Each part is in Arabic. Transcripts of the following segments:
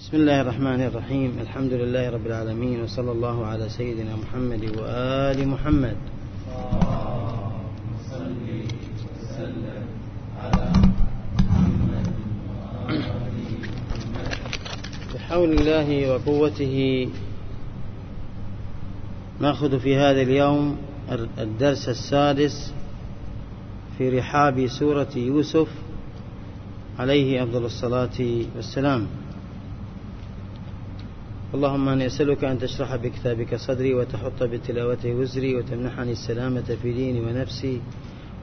بسم الله الرحمن الرحيم. الحمد لله رب العالمين وصلى الله على سيدنا محمد وآل محمد. بحول الله وقوته نأخذ في هذا اليوم الدرس السادس في رحاب سورة يوسف عليه أفضل الصلاة والسلام. اللهم أني أسألك أن تشرح بكتابك صدري وتحط بتلاوته وزري وتمنحني السلامة في ديني ونفسي.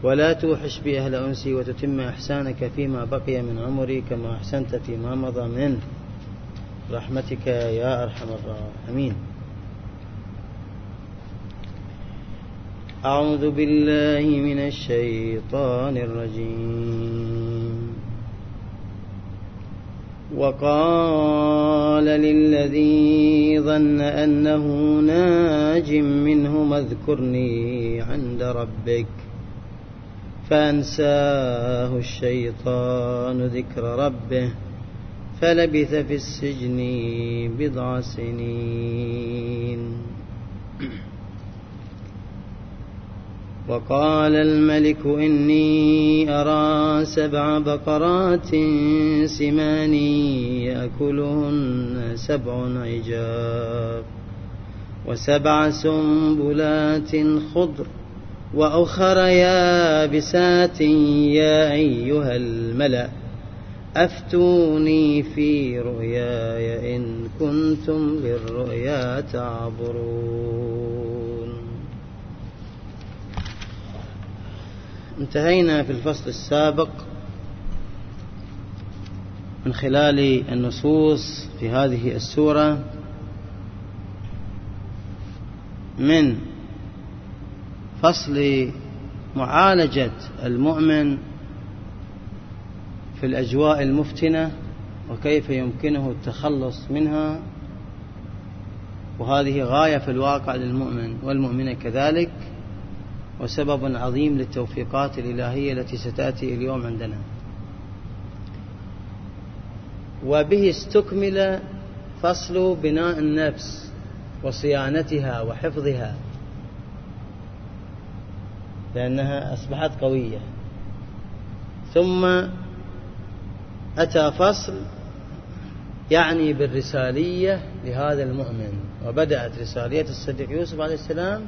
ولا توحش بي أهل أنسي وتتم إحسانك فيما بقي من عمري كما أحسنت فيما مضى من رحمتك يا أرحم الراحمين. أعوذ بالله من الشيطان الرجيم. وقال للذي ظن أنه ناج منهم اذكرني عند ربك فأنساه الشيطان ذكر ربه فلبث في السجن بضع سنين وقال الملك إني أرى سبع بقرات سمان يأكلهن سبع عجاب وسبع سنبلات خضر وأخر يابسات يا أيها الملأ أفتوني في رؤياي إن كنتم للرؤيا تعبرون انتهينا في الفصل السابق من خلال النصوص في هذه السورة من فصل معالجة المؤمن في الأجواء المفتنة وكيف يمكنه التخلص منها وهذه غاية في الواقع للمؤمن والمؤمنة كذلك. وسبب عظيم للتوفيقات الإلهية التي ستأتي اليوم عندنا. وبه استكمل فصل بناء النفس وصيانتها وحفظها لأنها أصبحت قوية. ثم أتى فصل يعني بالرسالية لهذا المؤمن وبدأت رسالية الصديق يوسف عليه السلام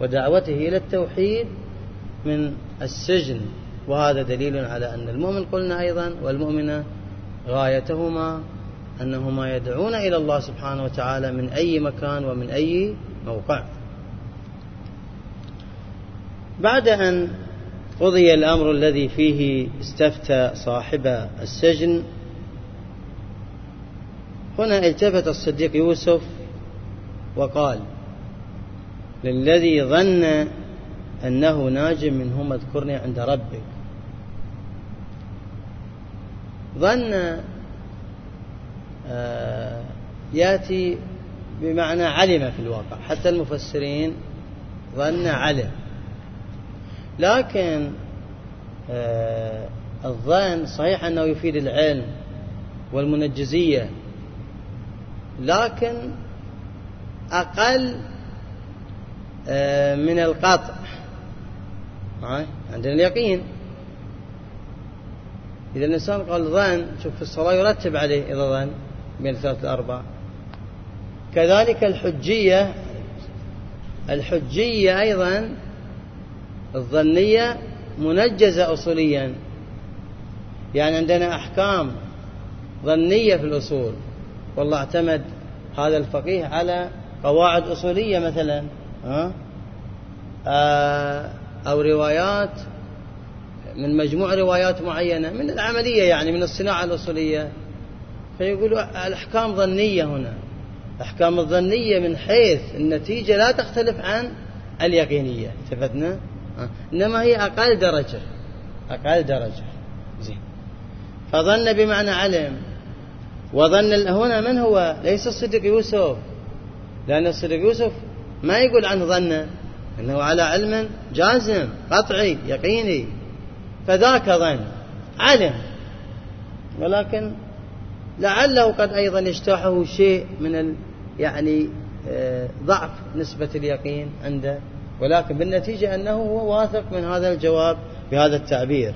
ودعوته إلى التوحيد من السجن. وهذا دليل على أن المؤمن قلنا أيضا والمؤمنة غايتهما أنهما يدعون إلى الله سبحانه وتعالى من أي مكان ومن أي موقع. بعد أن قضي الأمر الذي فيه استفتى صاحب السجن هنا التفت الصديق يوسف وقال للذي ظن أنه ناج منهم اذكرني عند ربك. ظن آه، يأتي بمعنى علم في الواقع. حتى المفسرين ظن علم. لكن آه، الظن صحيح أنه يفيد العلم والمنجزية لكن أقل من القطع. عندنا اليقين. إذا الإنسان قال ظن شوف في الصلاة يرتب عليه إذا ظن بين الثلاث الأربع كذلك الحجية الحجية أيضا الظنية منجزة أصوليا. يعني عندنا أحكام ظنية في الأصول. والله اعتمد هذا الفقيه على قواعد أصولية مثلا. آه، أو روايات من مجموع روايات معينة من العملية يعني من الصناعة الأصولية. فيقولوا الأحكام ظنية هنا. الأحكام الظنية من حيث النتيجة لا تختلف عن اليقينية. التفتنا إنما هي أقل درجة. أقل درجة. زين. فظن بمعنى علم. وظن هنا من هو؟ ليس الصديق يوسف. لأن الصديق يوسف ما يقول عنه ظن أنه على علم جازم قطعي يقيني. فذاك ظن علم. ولكن لعله قد أيضا يجتاحه شيء من ال يعني آه، ضعف نسبة اليقين عنده. ولكن بالنتيجة أنه هو واثق من هذا الجواب بهذا التعبير.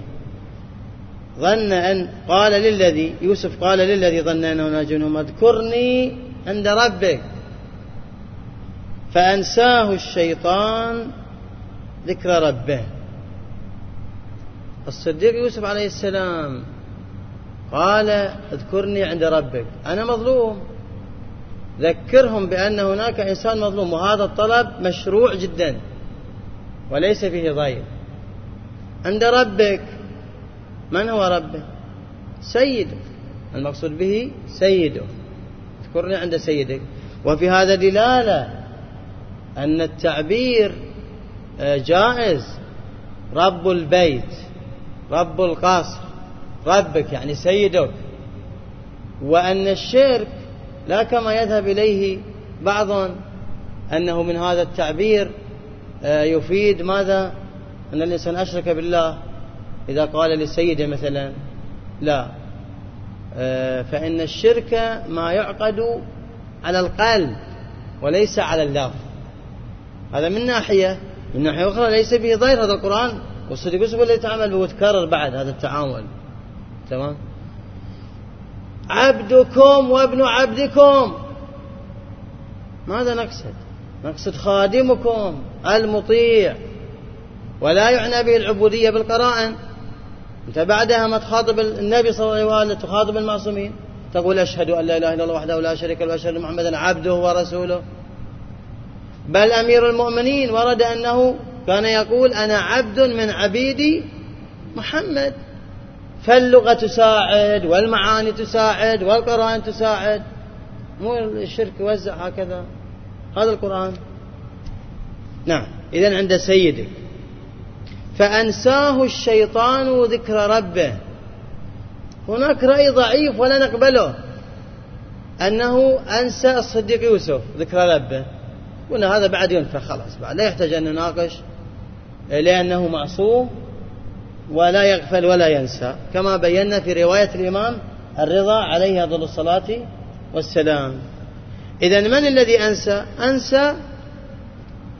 ظن أن قال للذي يوسف قال للذي ظن أنه ناجنهم اذكرني عند ربك. فأنساه الشيطان ذكر ربه. الصديق يوسف عليه السلام قال اذكرني عند ربك أنا مظلوم. ذكرهم بأن هناك إنسان مظلوم وهذا الطلب مشروع جدا وليس فيه ضير. عند ربك من هو ربه؟ سيدك المقصود به سيده. اذكرني عند سيدك. وفي هذا دلالة أن التعبير آه، جائز. رب البيت رب القصر ربك يعني سيدك. وأن الشرك لا كما يذهب إليه بعض أنه من هذا التعبير آه، يفيد ماذا؟ أن الإنسان أشرك بالله. إذا قال للسيدة مثلا لا آه، فإن الشرك ما يعقد على القلب وليس على اللفظ. هذا من ناحية من ناحية أخرى ليس به ضير هذا القرآن. والصديق يوسف اللي يتعامل به وتكرر بعد هذا التعامل. تمام؟ عبدكم وابن عبدكم. ماذا نقصد؟ نقصد خادمكم المطيع. ولا يعنى به العبودية بالقرائن. أنت بعدها ما تخاطب النبي صلى الله عليه وسلم تخاطب المعصومين تقول أشهد أن لا إله إلا الله وحده لا شريك له وأشهد محمدا عبده ورسوله. بل أمير المؤمنين ورد أنه كان يقول أنا عبد من عبيد محمد. فاللغة تساعد والمعاني تساعد والقرآن تساعد. مو الشرك يوزع هكذا. هذا القرآن. نعم. إذا عند سيدك فأنساه الشيطان ذكر ربه. هناك رأي ضعيف ولا نقبله. أنه أنسى الصديق يوسف ذكر ربه. قلنا هذا بعد ينفخ خلاص بعد لا يحتاج أن نناقش لأنه معصوم ولا يغفل ولا ينسى. كما بينا في رواية الإمام الرضا عليه أفضل الصلاة والسلام. إذا من الذي أنسى؟ أنسى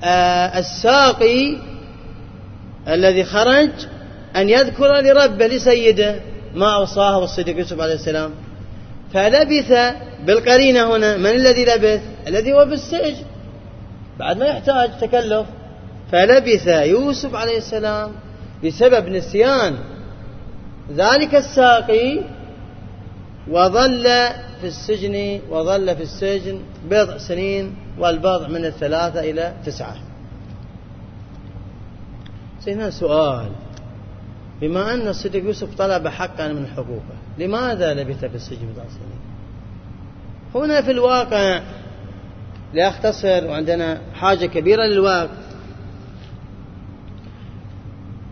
آه الساقي الذي خرج أن يذكر لربه لسيده ما أوصاه الصديق يوسف عليه السلام. فلبث بالقرينة هنا. من الذي لبث؟ الذي هو بالسجن. بعد ما يحتاج تكلف. فلبث يوسف عليه السلام بسبب نسيان ذلك الساقي وظل في السجن وظل في السجن بضع سنين والبضع من الثلاثة إلى تسعة. هنا سؤال. بما أن الصديق يوسف طلب حقا من حقوقه لماذا لبث في السجن بضع سنين؟ هنا في الواقع لأختصر وعندنا حاجة كبيرة للوقت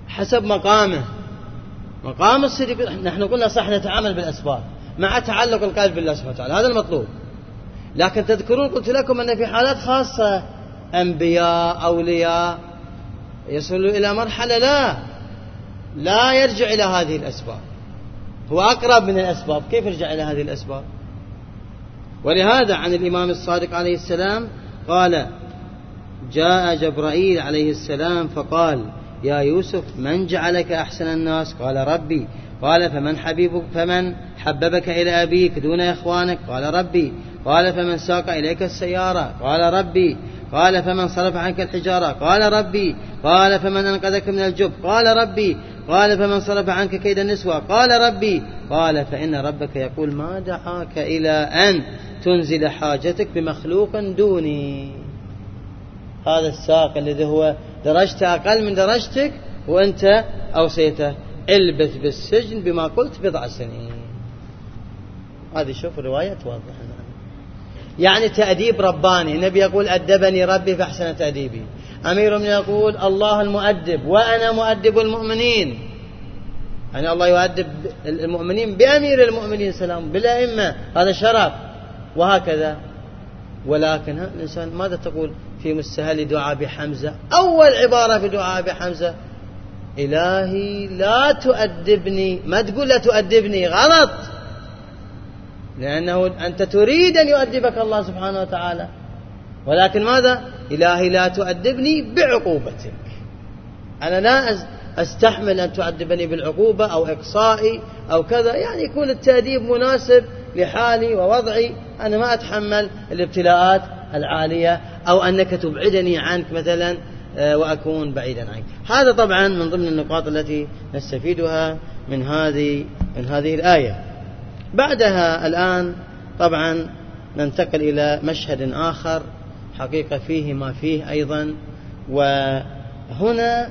حسب مقامه. مقام الصديق نحن قلنا صح نتعامل بالأسباب مع تعلق القلب بالله سبحانه وتعالى هذا المطلوب. لكن تذكرون قلت لكم أن في حالات خاصة أنبياء أولياء يصلوا إلى مرحلة لا لا يرجع إلى هذه الأسباب. هو أقرب من الأسباب. كيف يرجع إلى هذه الأسباب؟ ولهذا عن الإمام الصادق عليه السلام قال جاء جبرائيل عليه السلام فقال يا يوسف من جعلك أحسن الناس؟ قال ربي. قال فمن حبيبك فمن حببك إلى أبيك دون إخوانك؟ قال ربي. قال فمن ساق إليك السيارة؟ قال ربي. قال فمن صرف عنك الحجارة؟ قال ربي. قال فمن أنقذك من الجب؟ قال ربي. قال فمن صرف عنك كيد النسوة. قال ربي. قال فإن ربك يقول ما دعاك إلى أن تنزل حاجتك بمخلوق دوني. هذا الساق الذي هو درجته أقل من درجتك وأنت أوصيته البث بالسجن بما قلت بضع سنين. هذه شوف الرواية توضح يعني تأديب رباني. النبي يقول أدبني ربي فأحسن تأديبي. أمير يقول الله المؤدب وأنا مؤدب المؤمنين. يعني الله يؤدب المؤمنين بأمير المؤمنين سلام بالأئمة. هذا شرف. وهكذا. ولكن الإنسان ماذا تقول؟ في مستهل دعاء بحمزة أول عبارة في دعاء بحمزة إلهي لا تؤدبني. ما تقول لا تؤدبني؟ غلط. لأنه أنت تريد أن يؤدبك الله سبحانه وتعالى. ولكن ماذا؟ إلهي لا تؤدبني بعقوبتك. أنا لا أستحمل أن تعذبني بالعقوبة أو إقصائي أو كذا. يعني يكون التأديب مناسب لحالي ووضعي. أنا ما أتحمل الابتلاءات العالية أو أنك تبعدني عنك مثلا آه، وأكون بعيدا عنك. هذا طبعا من ضمن النقاط التي نستفيدها من هذه من هذه الآية. بعدها الآن طبعا ننتقل إلى مشهد آخر. حقيقة فيه ما فيه أيضا. وهنا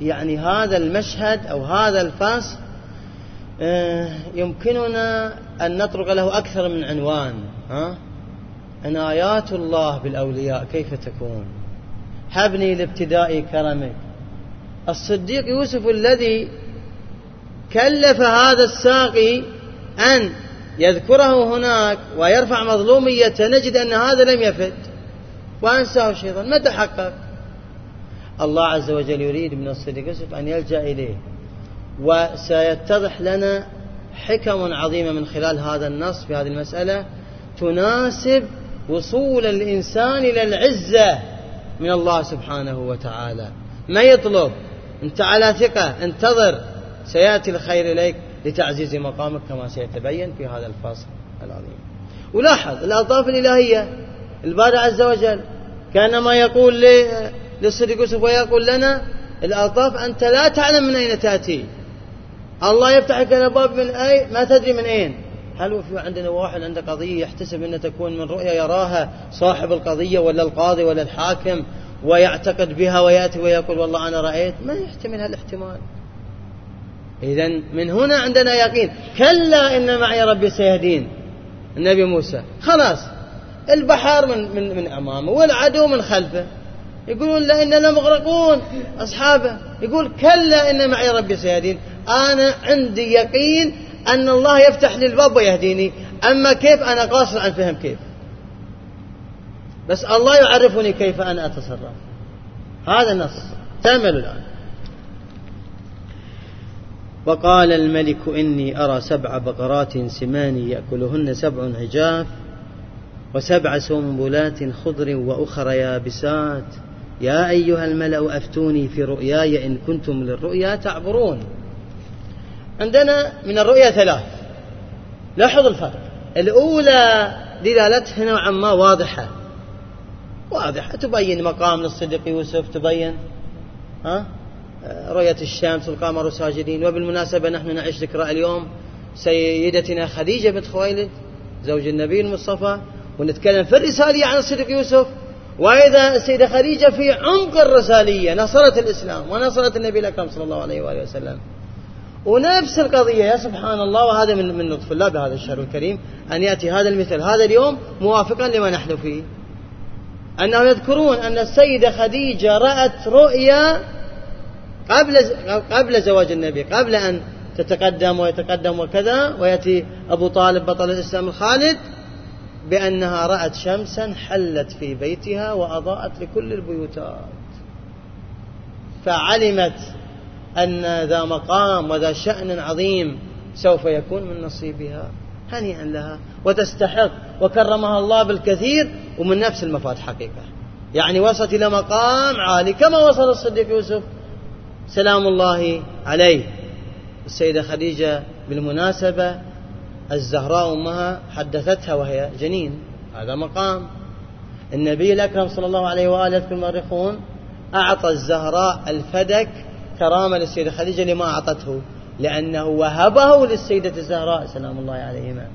يعني هذا المشهد أو هذا الفصل آه، يمكننا أن نطرق له أكثر من عنوان ها؟ عنايات الله بالأولياء كيف تكون؟ هبني لابتداء كرمك. الصديق يوسف الذي كلف هذا الساقي أن يذكره هناك ويرفع مظلومية نجد أن هذا لم يفت وأنساه الشيطان متى حقق الله عز وجل يريد من الصديق يوسف أن يلجأ إليه. وسيتضح لنا حكم عظيمة من خلال هذا النص في هذه المسألة تناسب وصول الإنسان إلى العزة من الله سبحانه وتعالى. ما يطلب. أنت على ثقة. انتظر. سيأتي الخير إليك لتعزيز مقامك كما سيتبين في هذا الفصل العظيم. ولاحظ الألطاف الإلهية. الباري عز وجل. كان ما يقول للصديق يوسف ويقول لنا الألطاف أنت لا تعلم من أين تأتي. الله يفتح لك الأبواب من أي ما تدري من أين. هل في عندنا واحد عنده قضية يحتسب أنها تكون من رؤيا يراها صاحب القضية ولا القاضي ولا الحاكم ويعتقد بها ويأتي ويقول والله أنا رأيت؟ ما يحتمل هالاحتمال. إذا من هنا عندنا يقين. كلا إن معي ربي سيهدين. النبي موسى. خلاص. البحر من, من, من أمامه والعدو من خلفه. يقولون لا إننا مغرقون. أصحابه يقول كلا إن معي ربي سيهدين. أنا عندي يقين أن الله يفتح لي الباب ويهديني. أما كيف أنا قاصر عن فهم كيف؟ بس الله يعرفني كيف أنا أتصرف. هذا النص تأملوا الآن. وقال الملك إني أرى سبع بقرات سمان يأكلهن سبع عجاف وسبع سنبلات خضر وأخر يابسات. يا أيها الملأ أفتوني في رؤياي إن كنتم للرؤيا تعبرون. عندنا من الرؤيا ثلاث. لاحظ الفرق. الأولى دلالتها نوعا ما واضحة. واضحة. تبين مقام للصديق يوسف تبين ها؟ رؤية الشمس والقمر ساجدين وبالمناسبة نحن نعيش ذكرى اليوم. سيدتنا خديجة بنت خويلد زوج النبي المصطفى ونتكلم في الرسالية عن الصديق يوسف وإذا السيدة خديجة في عمق الرسالية نصرت الإسلام ونصرت النبي الأكرم صلى الله عليه وآله وسلم. ونفس القضية يا سبحان الله وهذا من من لطف الله بهذا الشهر الكريم أن يأتي هذا المثل هذا اليوم موافقا لما نحن فيه. أنهم يذكرون أن السيدة خديجة رأت رؤيا قبل قبل زواج النبي قبل أن تتقدم ويتقدم وكذا ويأتي أبو طالب بطل الإسلام الخالد بأنها رأت شمسا حلت في بيتها وأضاءت لكل البيوتات. فعلمت أن ذا مقام وذا شأن عظيم سوف يكون من نصيبها هنيئا لها وتستحق. وكرمها الله بالكثير ومن نفس المفاد حقيقة. يعني وصلت إلى مقام عالي كما وصل الصديق يوسف. سلام الله عليه. السيدة خديجة بالمناسبة الزهراء أمها حدثتها وهي جنين. هذا مقام. النبي الأكرم صلى الله عليه وآله يذكر المؤرخون أعطى الزهراء الفدك كرامة للسيدة خديجة لما أعطته لأنه وهبه للسيدة الزهراء سلام الله عليهما.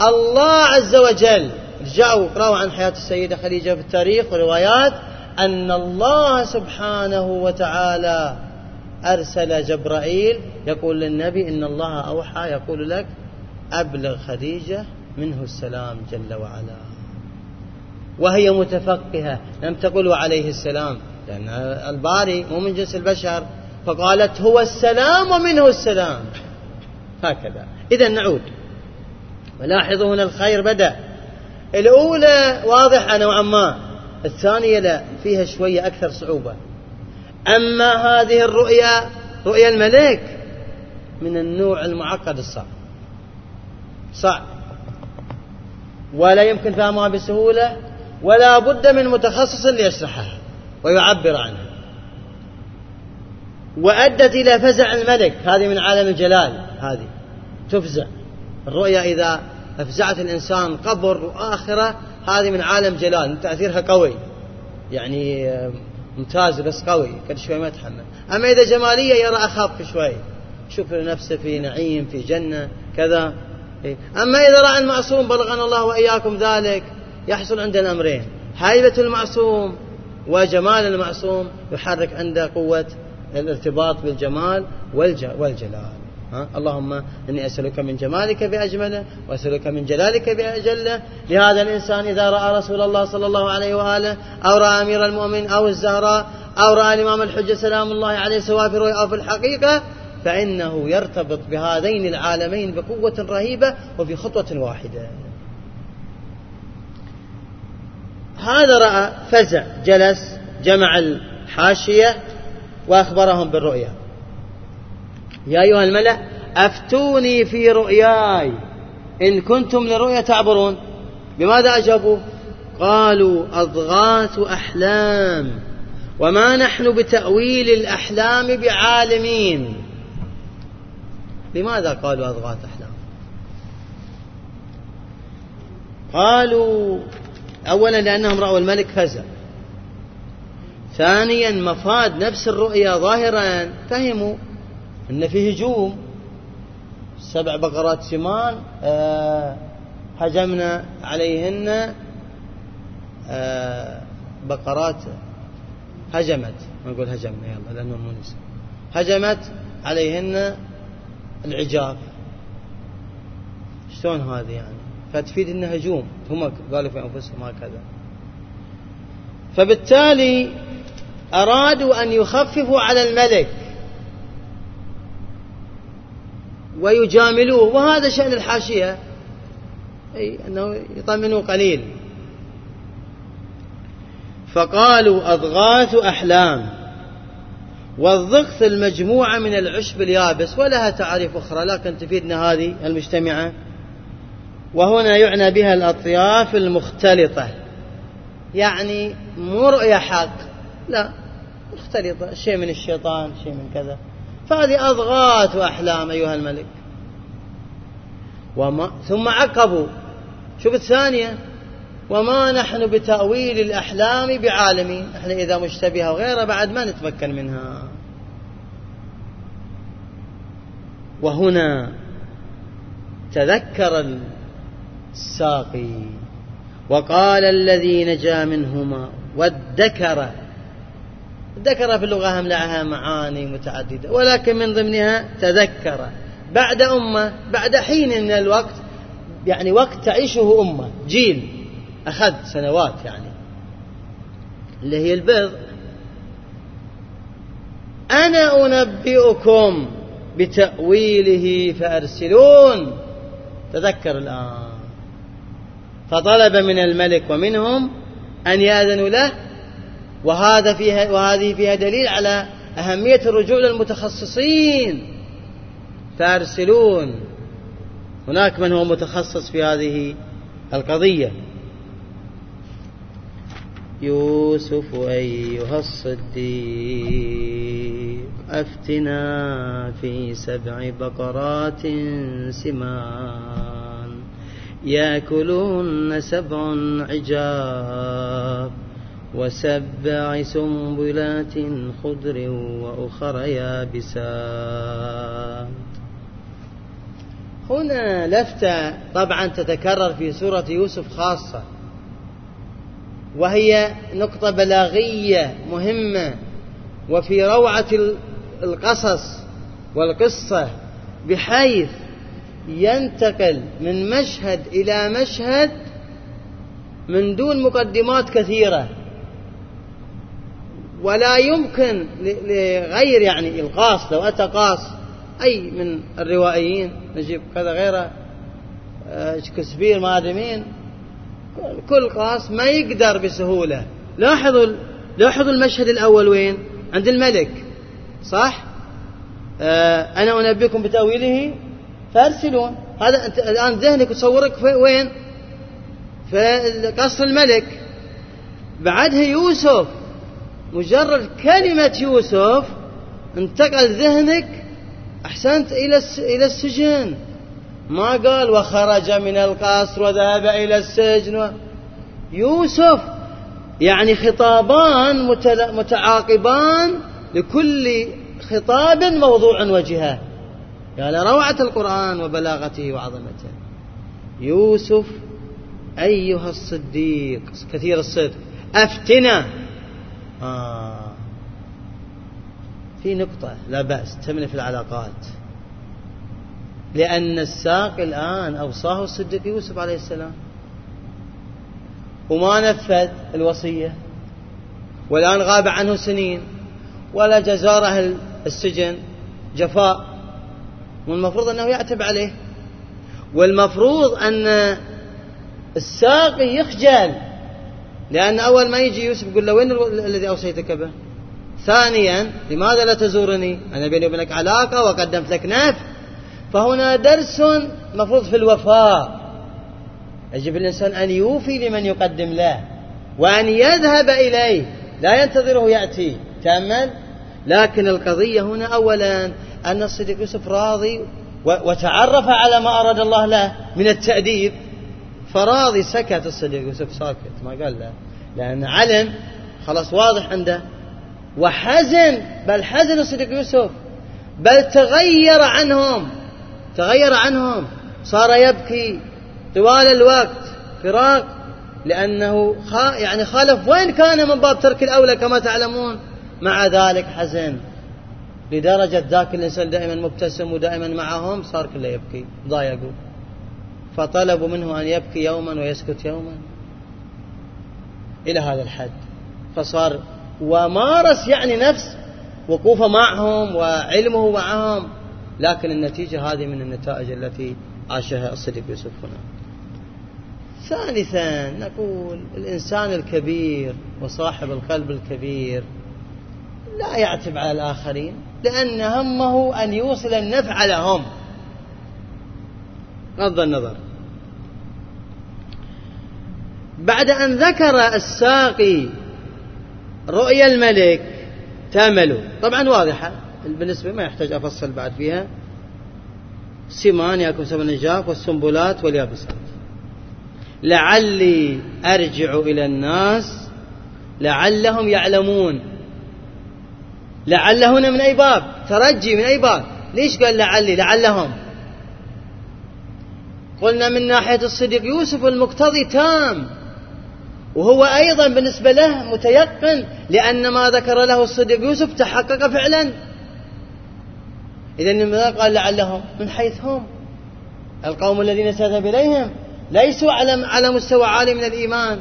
الله عز وجل رجعوا اقرأوا عن حياة السيدة خديجة في التاريخ وروايات أن الله سبحانه وتعالى أرسل جبرائيل يقول للنبي إن الله أوحى يقول لك أبلغ خديجة منه السلام جل وعلا. وهي متفقهة. لم تقل عليه السلام لأن الباري مو من جنس البشر. فقالت هو السلام ومنه السلام. هكذا. إذا نعود. ولاحظوا هنا الخير بدأ. الأولى واضحة نوعا ما الثانية لا فيها شوية أكثر صعوبة. أما هذه الرؤيا رؤيا الملك من النوع المعقد الصعب. صعب. ولا يمكن فهمها بسهولة ولا بد من متخصص ليشرحها ويعبر عنها. وأدت إلى فزع الملك هذه من عالم الجلال هذه. تفزع. الرؤيا إذا أفزعت الإنسان قبر وآخرة هذه من عالم جلال تأثيرها قوي. يعني آه، ممتاز بس قوي. كل شوي ما يتحمل. أما إذا جمالية يرى أخف شوي. شوف نفسه في نعيم في جنة كذا إيه. أما إذا رأى المعصوم بلغنا الله وإياكم ذلك يحصل عنده الأمرين هيبة المعصوم وجمال المعصوم يحرك عنده قوة الارتباط بالجمال والجلال ها؟ اللهم إني أسألك من جمالك بأجمله وأسألك من جلالك بأجله لهذا الإنسان إذا رأى رسول الله صلى الله عليه وآله أو رأى أمير المؤمن أو الزهراء أو رأى الإمام الحجة سلام الله عليه سواء في الرؤيا أو في الحقيقة فإنه يرتبط بهذين العالمين بقوة رهيبة وفي خطوة واحدة. هذا رأى فزع جلس جمع الحاشية وأخبرهم بالرؤيا. يا أيها الملأ أفتوني في رؤياي. إن كنتم لرؤيا تعبرون. بماذا أجابوا؟ قالوا أضغاث أحلام. وما نحن بتأويل الأحلام بعالمين. لماذا قالوا أضغاث أحلام قالوا أولا لأنهم رأوا الملك فزع ثانيا مفاد نفس الرؤيا ظاهرا فهموا أن في هجوم سبع بقرات سمان آه، هجمنا عليهن آه، بقرات هجمت. ما نقول هجمنا يلا لأنه مو هجمت عليهن العجاف شلون هذه يعني؟ فتفيد انه هجوم. هم قالوا في أنفسهم هكذا. فبالتالي أرادوا أن يخففوا على الملك ويجاملوه. وهذا شأن الحاشية. أي أنه يطمنوا قليل. فقالوا أضغاث أحلام. والضغث المجموعة من العشب اليابس ولها تعريف أخرى لكن تفيدنا هذه المجتمعة. وهنا يعنى بها الأطياف المختلطة. يعني مو رؤية حق لا مختلطة شيء من الشيطان شيء من كذا. فهذه أضغاث وأحلام أيها الملك. وما ثم عقبوا. شوف الثانية. وما نحن بتأويل الأحلام بعالمين. إحنا إذا مشتبهة وغيرها بعد ما نتمكن منها. وهنا تذكر الساقي وقال الذي نجا منهما وادكر. ذكر في اللغة هم لها معاني متعددة ولكن من ضمنها تذكر. بعد أمة بعد حين من الوقت يعني وقت تعيشه أمة جيل. أخذ سنوات يعني. اللي هي البر أنا أنبئكم بتأويله فأرسلون. تذكر الآن. فطلب من الملك ومنهم أن يأذنوا له. وهذا فيها وهذه فيها دليل على أهمية الرجوع للمتخصصين فأرسلون. هناك من هو متخصص في هذه القضية. يوسف أيها الصديق أفتنا في سبع بقرات سمان يأكلهن سبع عجاب وسبع سنبلات خضر وأخر يابسات. هنا لفتة طبعا تتكرر في سورة يوسف خاصة. وهي نقطة بلاغية مهمة. وفي روعة القصص والقصة بحيث ينتقل من مشهد إلى مشهد من دون مقدمات كثيرة. ولا يمكن لغير يعني إلقاص لو أتى قاص أي من الروائيين نجيب كذا غيره آه، شكسبير ما أدري مين كل قاص ما يقدر بسهولة. لاحظوا لاحظوا المشهد الأول وين؟ عند الملك. صح؟ آه أنا أنبئكم بتأويله. فأرسلون. هذا أنت الآن ذهنك يصورك في وين؟ في قصر الملك. بعدها يوسف. مجرد كلمة يوسف انتقل ذهنك أحسنت إلى إلى السجن. ما قال وخرج من القصر وذهب إلى السجن. يوسف يعني خطابان متعاقبان لكل خطاب موضوع وجهه. قال روعة القرآن وبلاغته وعظمته. يوسف أيها الصديق كثير الصدق. أفتنا. آه. في نقطة لا بأس تمني في العلاقات. لأن الساق الآن أوصاه الصديق يوسف عليه السلام. وما نفذ الوصية. والآن غاب عنه سنين. ولا جزاره السجن جفاء. والمفروض أنه يعتب عليه. والمفروض أن الساقي يخجل. لأن أول ما يجي يوسف يقول له وين الذي أوصيتك به؟ ثانيا لماذا لا تزورني؟ أنا بيني وبينك علاقة وقدمت لك نفس فهنا درس مفروض في الوفاء. يجب الإنسان أن يوفي لمن يقدم له وأن يذهب إليه. لا ينتظره يأتي. تأمل؟ لكن القضية هنا أولا أن الصديق يوسف راضي وتعرف على ما أراد الله له من التأديب. فراضي سكت الصديق يوسف ساكت ما قال له. لأن علم خلاص واضح عنده. وحزن بل حزن الصديق يوسف. بل تغير عنهم. تغير عنهم صار يبكي طوال الوقت فراق لأنه يعني خالف وين كان من باب ترك الأولى كما تعلمون؟ مع ذلك حزن. لدرجة ذاك الإنسان دائما مبتسم ودائما معهم صار كله يبكي ضايقوا. فطلبوا منه أن يبكي يوما ويسكت يوما. إلى هذا الحد. فصار ومارس يعني نفس وقوفه معهم وعلمه معهم. لكن النتيجة هذه من النتائج التي عاشها الصديق يوسف هنا. ثالثا نقول الإنسان الكبير وصاحب القلب الكبير لا يعتب على الآخرين لأن همه أن يوصل النفع لهم. غض النظر. بعد أن ذكر الساقي رؤيا الملك تأملوا. طبعا واضحة. بالنسبة ما يحتاج أفصل بعد فيها. سمان يأكل سمن النجاف والسنبلات واليابسات. لعلي أرجع إلى الناس لعلهم يعلمون. لعل هنا من أي باب؟ ترجي من أي باب؟ ليش قال لعلي؟ لعلهم. قلنا من ناحية الصديق يوسف المقتضي تام. وهو أيضا بالنسبة له متيقن لأن ما ذكر له الصديق يوسف تحقق فعلا. إذا لماذا قال لعلهم؟ من حيث هم. القوم الذين سذهب إليهم ليسوا على على مستوى عالي من الإيمان.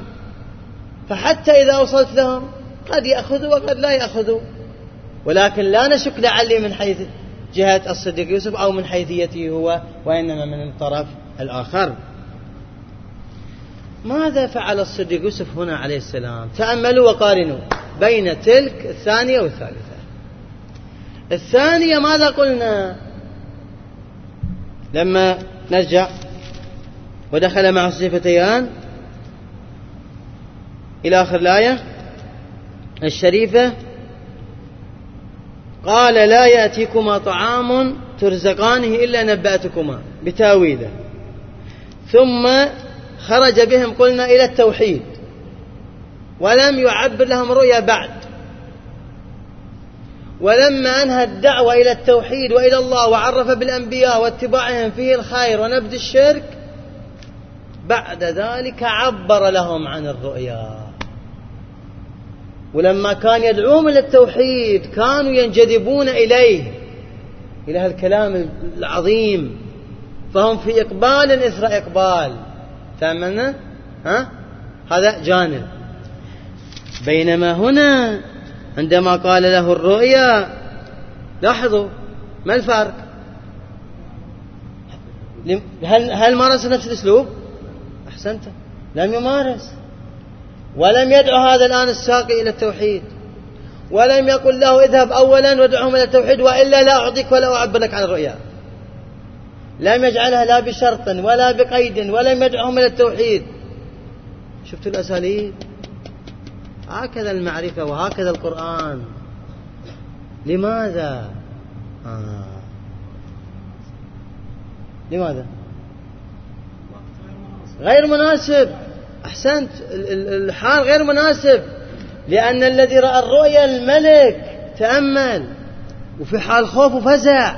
فحتى إذا وصلت لهم قد يأخذوا وقد لا يأخذوا. ولكن لا نشك لعلي من حيث جهة الصديق يوسف أو من حيثيته هو وإنما من الطرف الآخر. ماذا فعل الصديق يوسف هنا عليه السلام؟ تأملوا وقارنوا بين تلك الثانية والثالثة. الثانية ماذا قلنا؟ لما نرجع ودخل معه الصفتيان إلى آخر الآية الشريفة قال لا يأتيكما طعام ترزقانه إلا نبأتكما بتأويله. ثم خرج بهم قلنا إلى التوحيد ولم يعبر لهم رؤيا بعد. ولما أنهى الدعوة إلى التوحيد وإلى الله وعرف بالأنبياء واتباعهم فيه الخير ونبذ الشرك بعد ذلك عبر لهم عن الرؤيا. ولما كان يدعوهم إلى التوحيد كانوا ينجذبون إليه إلى هالكلام العظيم. فهم في إقبال إثر إقبال. تأملنا ها؟ هذا جانب. بينما هنا عندما قال له الرؤيا لاحظوا ما الفرق؟ هل هل مارس نفس الأسلوب؟ أحسنت. لم يمارس. ولم يدعو هذا الآن الساقي إلى التوحيد. ولم يقل له اذهب اولا وادعهم إلى التوحيد وإلا لا أعطيك ولا اعبر لك عن الرؤيا. لم يجعلها لا بشرط ولا بقيد ولم يدعهم إلى التوحيد. شفتوا الأساليب؟ هكذا المعرفة وهكذا القرآن. لماذا؟ آه. لماذا؟ غير مناسب. أحسنت. الحال غير مناسب. لأن الذي رأى الرؤيا الملك تأمل. وفي حال خوف وفزع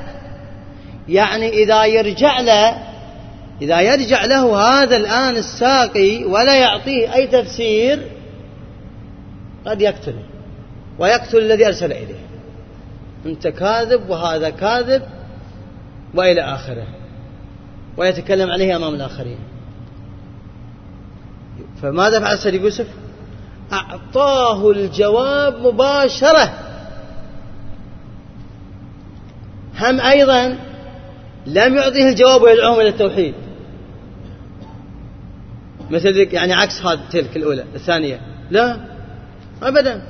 يعني إذا يرجع له إذا يرجع له هذا الآن الساقي ولا يعطيه أي تفسير قد يقتله ويقتل الذي أرسل إليه. أنت كاذب وهذا كاذب وإلى آخره. ويتكلم عليه أمام الآخرين. فماذا فعل سيد يوسف؟ أعطاه الجواب مباشرة. هم أيضا لم يعطيه الجواب ويدعوهم إلى التوحيد. مثل يعني عكس هذه تلك الأولى الثانية. لا. أبدا.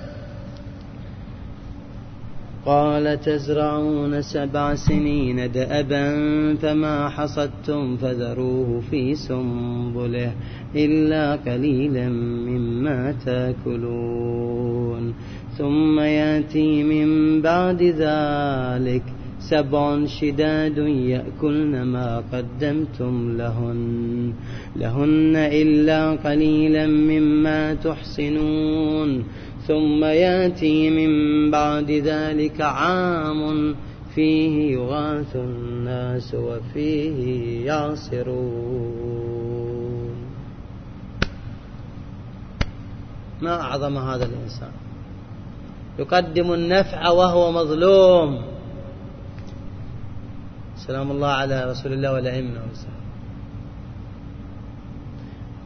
قال تزرعون سبع سنين دأبا فما حصدتم فذروه في سنبله إلا قليلا مما تأكلون. ثم يأتي من بعد ذلك سبع شداد يأكلن ما قدمتم لهن لهن إلا قليلا مما تحصنون ثم يأتي من بعد ذلك عام فيه يغاث الناس وفيه يعصرون. ما أعظم هذا الإنسان؟ يقدم النفع وهو مظلوم. سلام الله على رسول الله والأئمة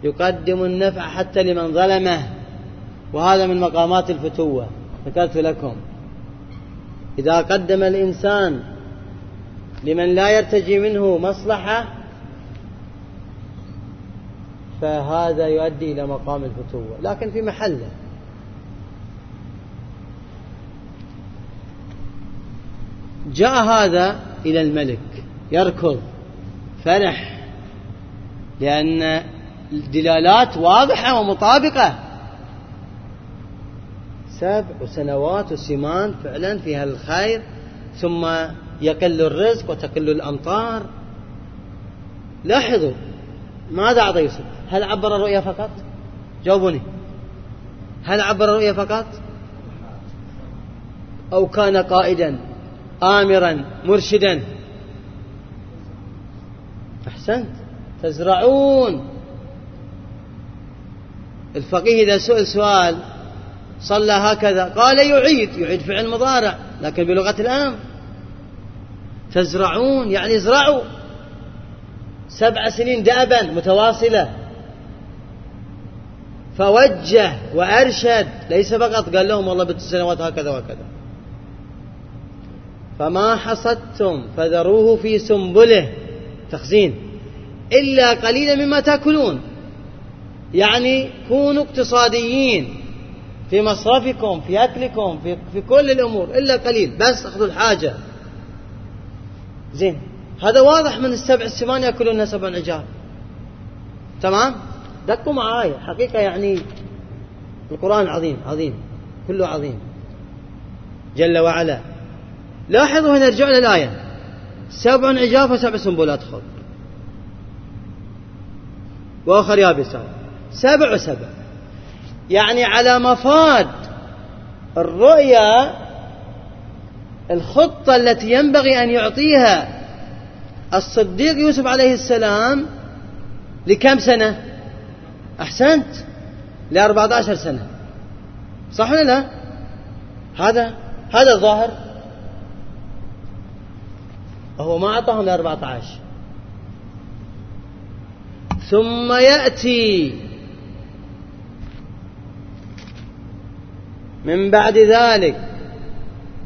يقدم النفع حتى لمن ظلمه وهذا من مقامات الفتوة. ذكرت لكم. إذا قدم الإنسان لمن لا يرتجي منه مصلحة فهذا يؤدي إلى مقام الفتوة. لكن في محله. جاء هذا إلى الملك يركض فرح لأن الدلالات واضحة ومطابقة. سبع سنوات وسمان فعلا فيها الخير ثم يقل الرزق وتقل الأمطار. لاحظوا ماذا أعطى يوسف؟ هل عبر الرؤيا فقط؟ جاوبوني. هل عبر الرؤيا فقط؟ أو كان قائدا؟ آمرا مرشدا. أحسنت. تزرعون. الفقيه إذا سئل سؤال صلى هكذا. قال يعيد يعيد فعل مضارع لكن بلغة الآن تزرعون يعني ازرعوا سبع سنين دأبا متواصلة. فوجه وأرشد ليس فقط قال لهم والله بست سنوات هكذا وهكذا. فما حصدتم فذروه في سنبله. تخزين. إلا قليلا مما تأكلون. يعني كونوا اقتصاديين في مصرفكم في أكلكم في, في كل الأمور إلا قليل. بس أخذوا الحاجة. زين. هذا واضح من السبع السمان يأكلون سبع عجاب تمام؟ دقوا معاي. حقيقة يعني القرآن عظيم عظيم. كله عظيم. جل وعلا. لاحظوا هنا نرجع للآية سبع عجاف وسبع سنبلات خضر وآخر يابسات سبع وسبع. يعني على مفاد الرؤيا الخطة التي ينبغي أن يعطيها الصديق يوسف عليه السلام لكم سنة؟ أحسنت؟ لأربعة عشر سنة. صح ولا لا؟ هذا هذا الظاهر هو ما أعطاهم لأربعة عشر. ثم يأتي من بعد ذلك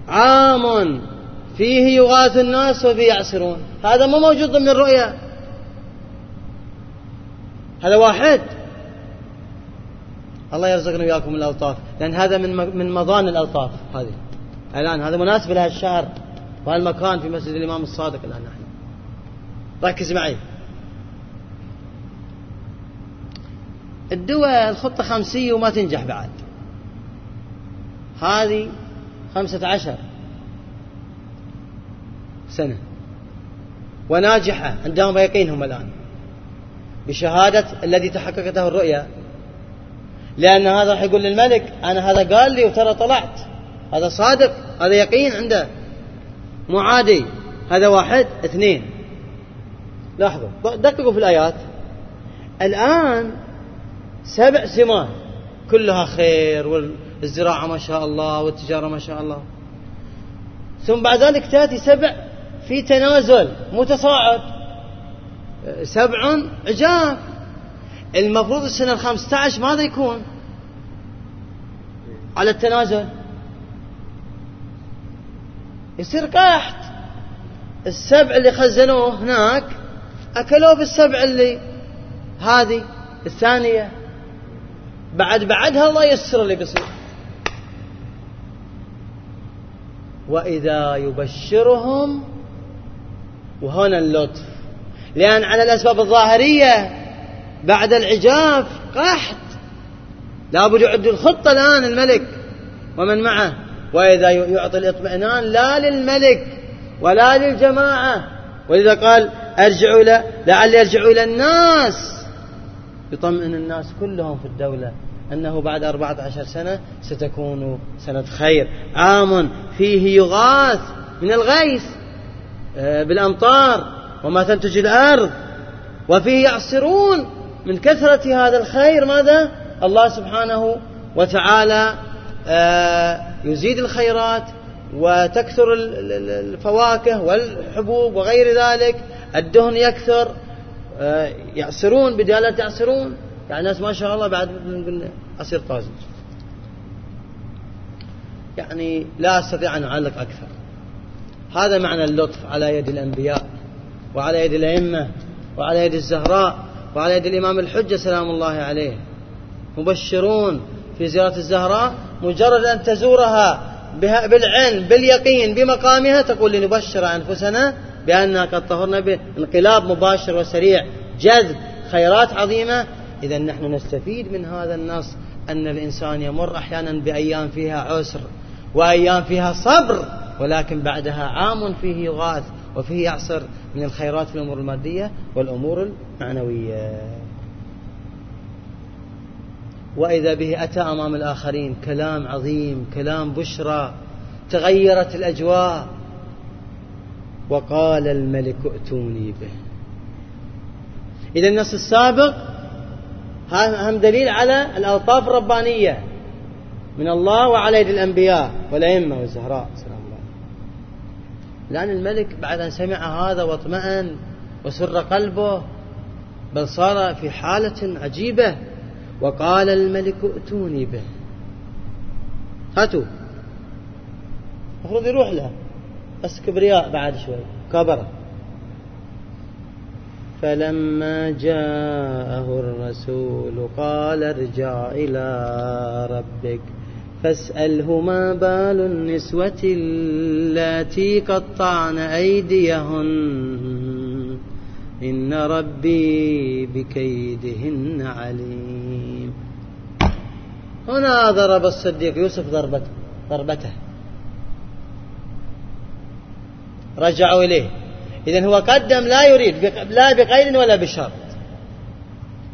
عام فيه يغاث الناس وفيه يعصرون. هذا مو موجود ضمن الرؤيا. هذا واحد. الله يرزقنا وياكم الألطاف لأن هذا من من مضان الألطاف هذه. الآن هذا مناسب لها الشهر. وهالمكان في مسجد الإمام الصادق الآن نحن؟ ركز معي. الدول الخطة خمسية وما تنجح بعد. هذه خمسة عشر سنة. وناجحة عندهم يقينهم الآن. بشهادة الذي تحققته الرؤيا. لأن هذا راح يقول للملك أنا هذا قال لي وترى طلعت. هذا صادق هذا يقين عنده. مو عادي. هذا واحد اثنين. لاحظوا. دققوا في الآيات. الآن سبع سمات. كلها خير والزراعة ما شاء الله والتجارة ما شاء الله. ثم بعد ذلك تأتي سبع في تنازل متصاعد. سبع عجاف المفروض السنة الخمسة عشر ماذا يكون؟ على التنازل. يصير قحط السبع اللي خزنوه هناك أكلوه بالسبع اللي هذه الثانية. بعد بعدها الله يسر اللي بيصير. وإذا يبشرهم وهنا اللطف. لأن على الأسباب الظاهرية بعد العجاف قحط. لابد يعد الخطة الآن الملك ومن معه. وإذا يعطي الاطمئنان لا للملك ولا للجماعة. ولذا قال أرجعوا إلى لعلي أرجعوا إلى الناس. يطمئن الناس كلهم في الدولة أنه بعد أربعة عشر سنة ستكون سنة خير. عام فيه يغاث من الغيث آه، بالأمطار. وما تنتج الأرض. وفيه يعصرون من كثرة هذا الخير. ماذا؟ الله سبحانه وتعالى آه، يزيد الخيرات وتكثر الفواكه والحبوب وغير ذلك الدهن يكثر آه، يعصرون بدالة يعصرون يعني الناس ما شاء الله بعد نقول أصير طازج. يعني لا أستطيع أن أعلق أكثر. هذا معنى اللطف على يد الأنبياء وعلى يد الأئمة وعلى يد الزهراء وعلى يد الإمام الحجة سلام الله عليه. مبشرون في زيارة الزهراء مجرد أن تزورها بالعلم باليقين بمقامها تقول لنبشر أنفسنا بأننا قد طهرنا بانقلاب مباشر وسريع جذب خيرات عظيمة. إذا نحن نستفيد من هذا النص أن الإنسان يمر أحيانا بأيام فيها عسر وأيام فيها صبر ولكن بعدها عام فيه يغاث وفيه يعصر من الخيرات في الأمور المادية والأمور المعنوية. وإذا به أتى أمام الآخرين كلام عظيم كلام بشرى تغيرت الأجواء. وقال الملك ائتوني به. إذا النص السابق هم دليل على الألطاف الربانية من الله وعلى يد الأنبياء والأئمة والزهراء. سلام الله. لأن الملك بعد أن سمع هذا واطمأن وسر قلبه بل صار في حالة عجيبة. وقال الملك ائتوني به. هاتوا. المفروض يروح له. بس كبرياء بعد شوي. كبر. فلما جاءه الرسول قال ارجع إلى ربك. فاسأله ما بال النسوة اللاتي قطعن أيديهن. إن ربي بكيدهن عليم. هنا ضرب الصديق يوسف ضربته ضربته. رجعوا إليه. إذا هو قدم لا يريد لا بقيد ولا بشرط.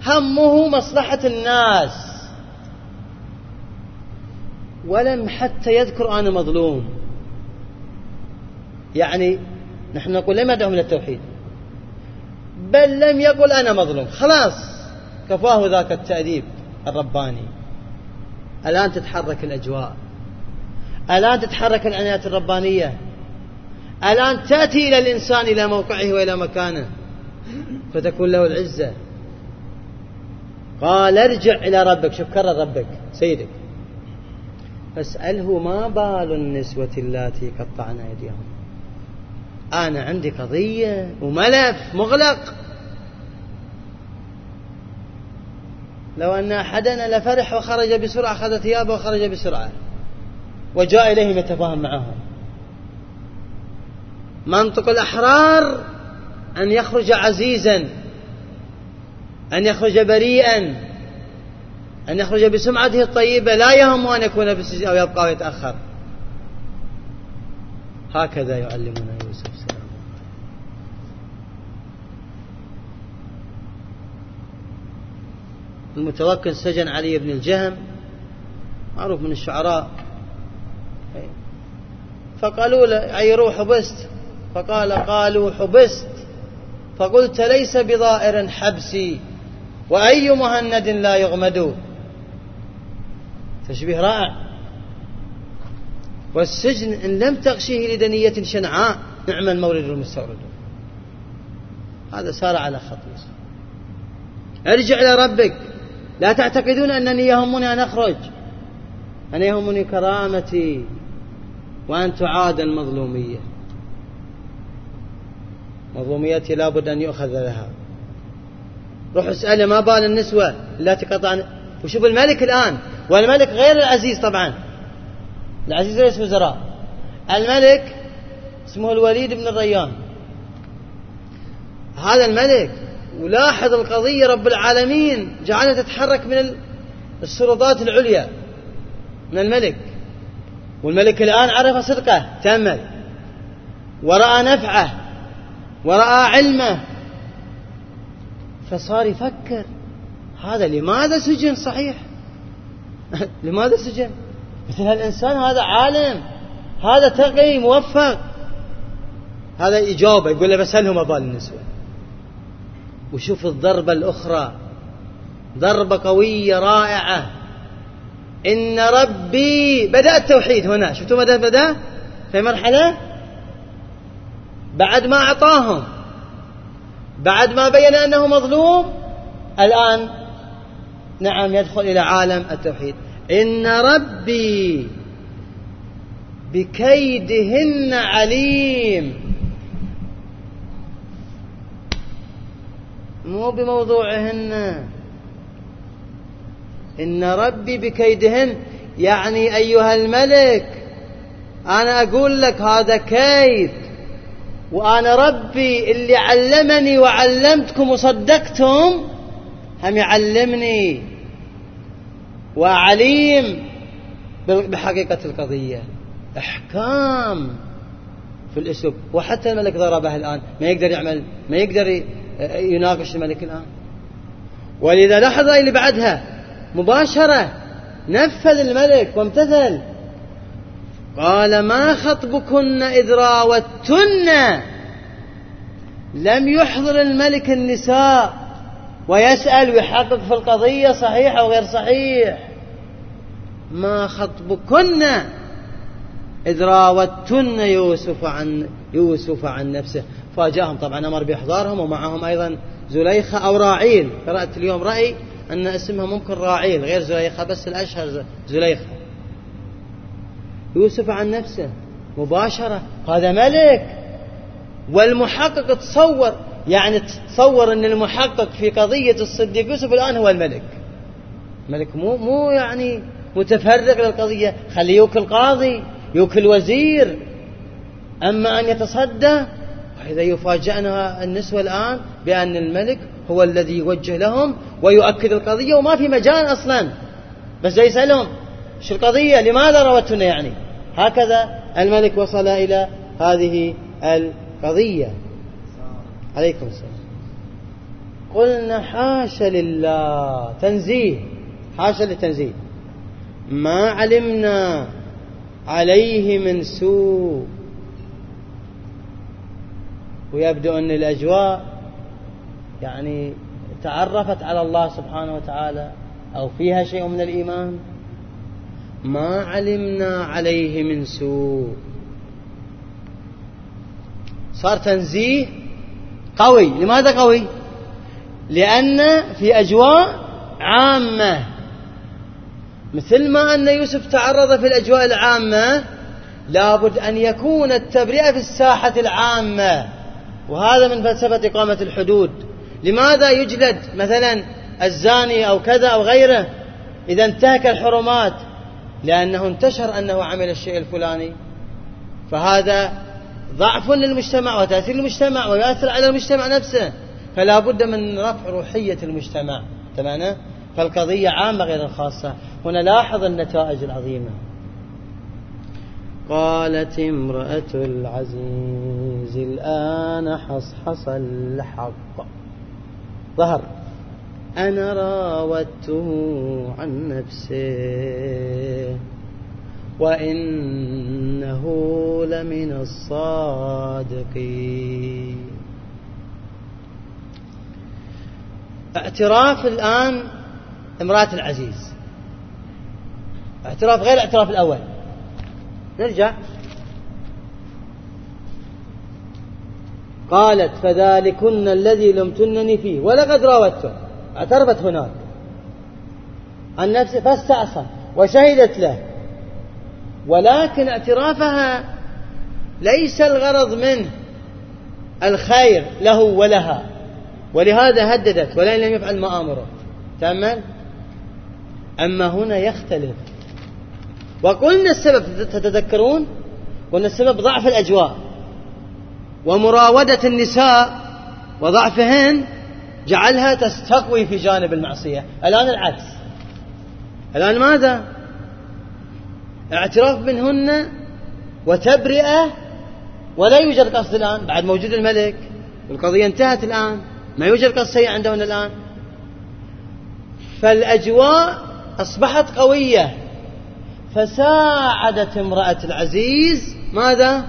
همه مصلحة الناس. ولم حتى يذكر أنا مظلوم. يعني نحن نقول لم يدعو من التوحيد. بل لم يقل أنا مظلوم. خلاص كفاه ذاك التأديب الرباني. الآن تتحرك الأجواء. الآن تتحرك العنايات الربانية. الآن تأتي إلى الإنسان إلى موقعه وإلى مكانه. فتكون له العزة. قال ارجع إلى ربك. شوف كرر ربك سيدك. فاسأله ما بال النسوة اللاتي قطعن أيديهم؟ أنا عندي قضية وملف مغلق. لو أن أحدنا لفرح وخرج بسرعة أخذ ثيابه وخرج بسرعة. وجاء إليهم يتفاهم معهم منطق الأحرار أن يخرج عزيزا أن يخرج بريئا أن يخرج بسمعته الطيبة. لا يهم أن يكون في السجن أو يبقى ويتأخر. هكذا يعلمنا يوسف سلام المتوكل سجن علي بن الجهم معروف من الشعراء. فقالوا له عيروا حبست فقال قالوا حبست. فقلت ليس بضائر حبسي وأي مهند لا يغمد. تشبيه رائع. والسجن إن لم تغشيه لدنية شنعاء نعم المورد المستورد. هذا سار على خط ارجع إلى ربك. لا تعتقدون أنني يهمني أن أخرج؟ أنا يهمني كرامتي وأن تعاد المظلومية. مظلوميتي لابد أن يؤخذ لها. روح اسأله ما بال النسوة التي قطعن وشوف الملك الآن. والملك غير العزيز طبعا. العزيز ليس وزراء. الملك اسمه الوليد بن الريان. هذا الملك ولاحظ القضية رب العالمين جعلها تتحرك من السلطات العليا من الملك. والملك الآن عرف صدقه تأمل ورأى نفعه ورأى علمه. فصار يفكر هذا لماذا سجن صحيح؟ لماذا سجن؟ مثل هالإنسان هذا عالم هذا تقي موفق. هذا إجابة يقول له بسألهم أبال النسوة. وشوف الضربة الأخرى. ضربة قوية رائعة. إن ربي بدأ التوحيد هنا. شفتوا ماذا بدأ؟ في مرحلة بعد ما أعطاهم. بعد ما بين أنه مظلوم الآن نعم يدخل إلى عالم التوحيد. إن ربي بكيدهن عليم. مو بموضوعهن. إن ربي بكيدهن. يعني أيها الملك أنا أقول لك هذا كيد. وأنا ربي اللي علمني وعلمتكم وصدقتم هم يعلمني. وعليم بحقيقة القضية. إحكام في الأسلوب. وحتى الملك ضربه الآن. ما يقدر يعمل ما يقدر يناقش الملك الآن. ولذا لحظة اللي بعدها مباشرة نفذ الملك وامتثل. قال ما خطبكن إذ راوتن؟ لم يحضر الملك النساء ويسأل ويحقق في القضية صحيح أو غير صحيح. ما خطبكن إذ راوتن يوسف عن يوسف عن نفسه. فاجاهم طبعا أمر بإحضارهم ومعهم أيضا زليخة أو راعيل. قرأت اليوم رأي أن اسمها ممكن راعيل غير زليخة بس الأشهر زليخة. يوسف عن نفسه مباشرة هذا ملك. والمحقق تصور يعني تصور أن المحقق في قضية الصديق يوسف الآن هو الملك. ملك مو مو يعني متفرغ للقضية. خليه يوكل قاضي يوكل وزير. أما أن يتصدى وإذا يفاجئنا النسوة الآن بأن الملك هو الذي يوجه لهم ويؤكد القضية وما في مجال أصلا. بس يسألهم شو القضية؟ لماذا روتنا يعني؟ هكذا الملك وصل إلى هذه القضية. عليكم السلام. قلنا حاشا لله. تنزيه. حاشا للتنزيه. ما علمنا عليه من سوء. ويبدو أن الأجواء يعني تعرفت على الله سبحانه وتعالى أو فيها شيء من الإيمان؟ ما علمنا عليه من سوء. صار تنزيه قوي. لماذا قوي؟ لأن في أجواء عامة. مثل ما أن يوسف تعرض في الأجواء العامة لابد أن يكون التبرئة في الساحة العامة. وهذا من فلسفة إقامة الحدود. لماذا يجلد مثلا الزاني أو كذا أو غيره إذا انتهك الحرمات؟ لأنه انتشر أنه عمل الشيء الفلاني. فهذا ضعف للمجتمع وتأثير المجتمع ويؤثر على المجتمع نفسه. فلا بد من رفع روحية المجتمع. تمام؟ فالقضية عامة غير الخاصة. هنا لاحظ النتائج العظيمة. قالت امرأة العزيز الآن حصحص الحق. ظهر. أنا راودته عن نفسه. وإنه لمن الصادقين. اعتراف الآن امرأة العزيز. اعتراف غير الاعتراف الأول. نرجع. قالت فذلكن الذي لمتنني فيه. ولقد راودته. اعترفت هناك. عن نفسه فاستعصى وشهدت له. ولكن اعترافها ليس الغرض منه. الخير له ولها. ولهذا هددت ولئن لم يفعل ما آمره. تامل أما هنا يختلف. وقلنا السبب تتذكرون؟ قلنا السبب ضعف الأجواء. ومراودة النساء وضعفهن جعلها تستقوي في جانب المعصية. الآن العكس. الآن ماذا؟ اعتراف منهن وتبرئة ولا يوجد قصد الآن. بعد موجود الملك والقضية انتهت الآن. ما يوجد قصد سيء عندهن الآن. فالأجواء أصبحت قوية. فساعدت امرأة العزيز ماذا؟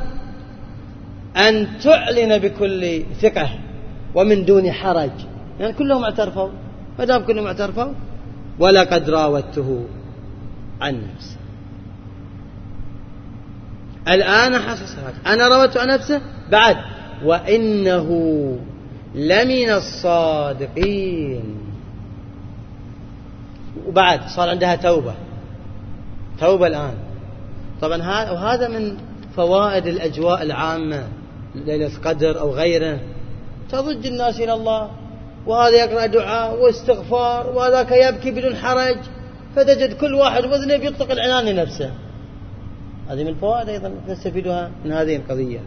أن تعلن بكل ثقة ومن دون حرج. يعني كلهم اعترفوا. ما دام كلهم اعترفوا ولقد راودته عن نفسه. الآن حصل أنا راودته عن نفسه؟ بعد. وإنه لمن الصادقين. وبعد صار عندها توبة. توبة الآن. طبعا وهذا من فوائد الأجواء العامة ليلة قدر أو غيره. تضج الناس إلى الله. وهذا يقرأ دعاء واستغفار وذاك يبكي بدون حرج. فتجد كل واحد وذنه يطلق العنان لنفسه. هذه من الفوائد أيضا نستفيدها من هذه القضية.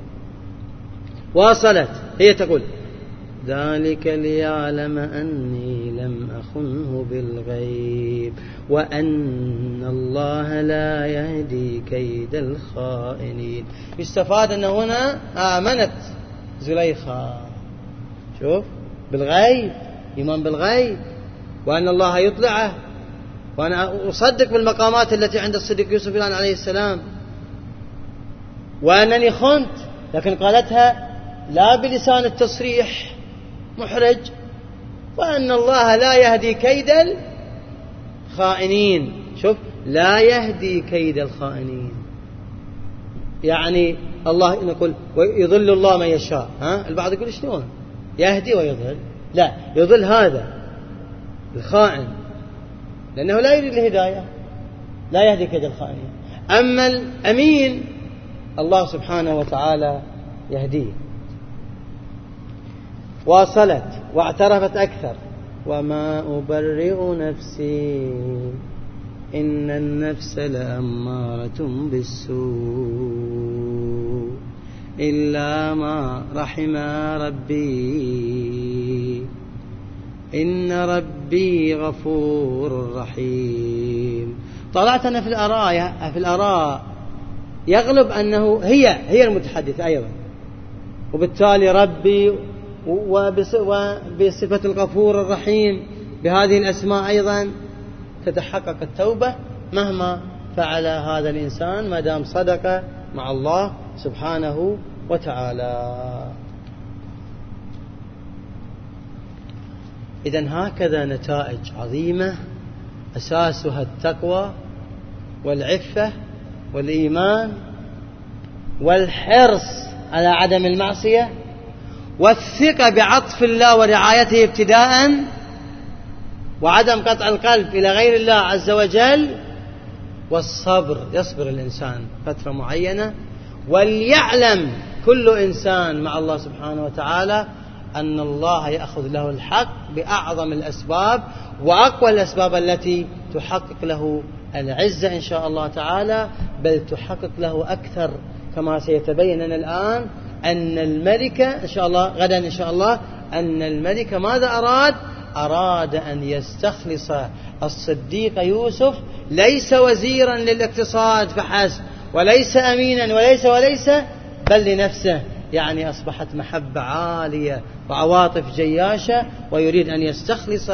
واصلت. هي تقول ذلك ليعلم أني لم أخنه بالغيب وأن الله لا يهدي كيد الخائنين. يستفاد أن هنا آمنت زليخة. شوف بالغيب إيمان بالغيب وأن الله يطلعه. وأنا أصدق بالمقامات التي عند الصديق يوسف الآن عليه السلام. وأنني خنت لكن قالتها لا بلسان التصريح. محرج وأن الله لا يهدي كيد الخائنين. شوف لا يهدي كيد الخائنين. يعني الله نقول يضل الله من يشاء. ها؟ البعض يقول شلون؟ يهدي ويضل. لا يضل هذا الخائن. لأنه لا يريد الهداية لا يهدي كيد الخائنين. أما الأمين الله سبحانه وتعالى يهديه. واصلت واعترفت أكثر. وما أبرئ نفسي إن النفس لأمارة بالسوء إلا ما رحم ربي. إن ربي غفور رحيم. طلعت أنا في الآراء في الآراء يغلب أنه هي هي المتحدثة أيضا. وبالتالي ربي وبصفة الغفور الرحيم بهذه الأسماء أيضا تتحقق التوبة مهما فعل هذا الإنسان ما دام صدق مع الله سبحانه وتعالى. إذا هكذا نتائج عظيمة أساسها التقوى والعفة والإيمان والحرص على عدم المعصية. والثقة بعطف الله ورعايته ابتداء وعدم قطع القلب إلى غير الله عز وجل والصبر يصبر الإنسان فترة معينة. وليعلم كل إنسان مع الله سبحانه وتعالى أن الله يأخذ له الحق بأعظم الأسباب وأقوى الأسباب التي تحقق له العزة إن شاء الله تعالى بل تحقق له أكثر كما سيتبين الآن. أن الملك إن شاء الله غدا إن شاء الله أن الملك ماذا أراد؟ أراد أن يستخلص الصديق يوسف ليس وزيرا للاقتصاد فحسب وليس أمينا وليس وليس بل لنفسه. يعني أصبحت محبة عالية وعواطف جياشة ويريد أن يستخلص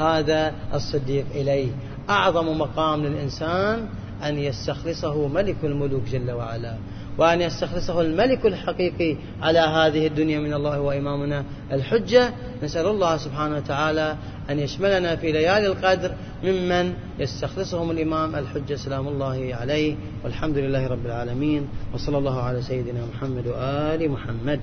هذا الصديق إليه. أعظم مقام للإنسان أن يستخلصه ملك الملوك جل وعلا. وأن يستخلصه الملك الحقيقي على هذه الدنيا من الله وإمامنا الحجة. نسأل الله سبحانه وتعالى أن يشملنا في ليالي القدر ممن يستخلصهم الإمام الحجة. سلام الله عليه والحمد لله رب العالمين. وصلى الله على سيدنا محمد وآل محمد.